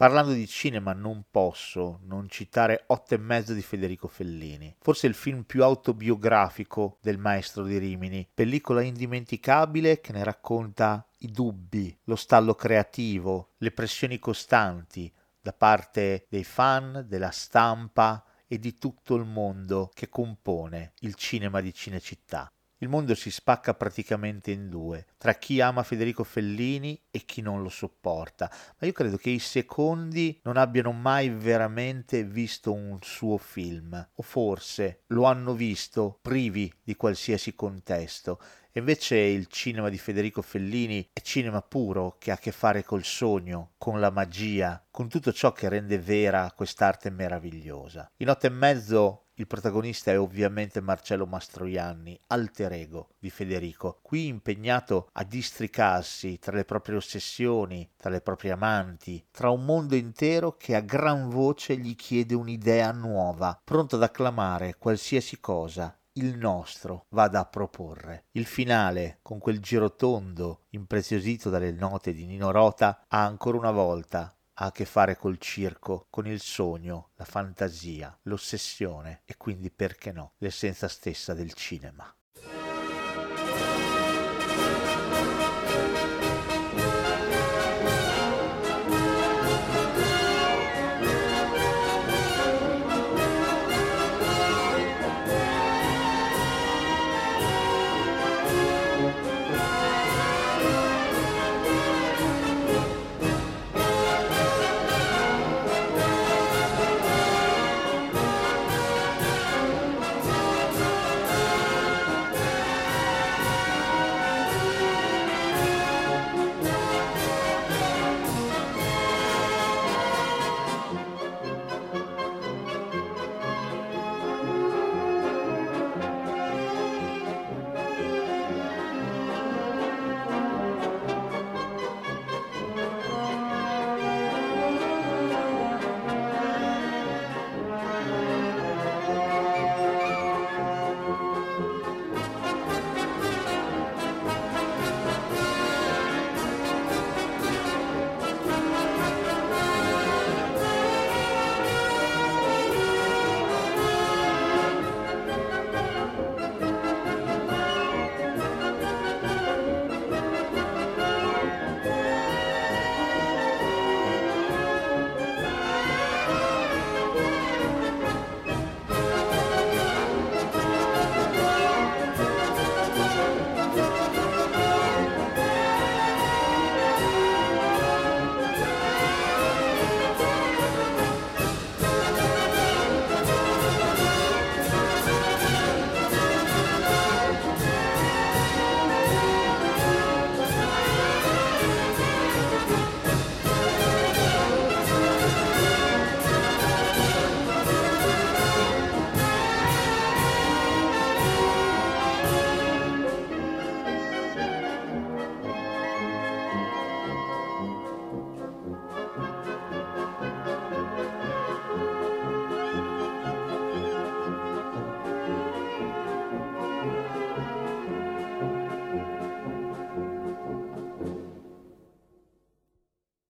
Parlando di cinema non posso non citare Otto e mezzo di Federico Fellini, forse il film più autobiografico del maestro di Rimini, pellicola indimenticabile che ne racconta i dubbi, lo stallo creativo, le pressioni costanti da parte dei fan, della stampa e di tutto il mondo che compone il cinema di Cinecittà. Il mondo si spacca praticamente in due, tra chi ama Federico Fellini e chi non lo sopporta, ma io credo che i secondi non abbiano mai veramente visto un suo film, o forse lo hanno visto privi di qualsiasi contesto. E invece il cinema di Federico Fellini è cinema puro che ha a che fare col sogno, con la magia, con tutto ciò che rende vera quest'arte meravigliosa. In otto e mezzo il protagonista è ovviamente Marcello Mastroianni, alter ego di Federico, qui impegnato a districarsi tra le proprie ossessioni, tra le proprie amanti, tra un mondo intero che a gran voce gli chiede un'idea nuova, pronto ad acclamare qualsiasi cosa il nostro vada a proporre. Il finale, con quel girotondo impreziosito dalle note di Nino Rota, ha ancora una volta ha a che fare col circo, con il sogno, la fantasia, l'ossessione e quindi perché no, l'essenza stessa del cinema.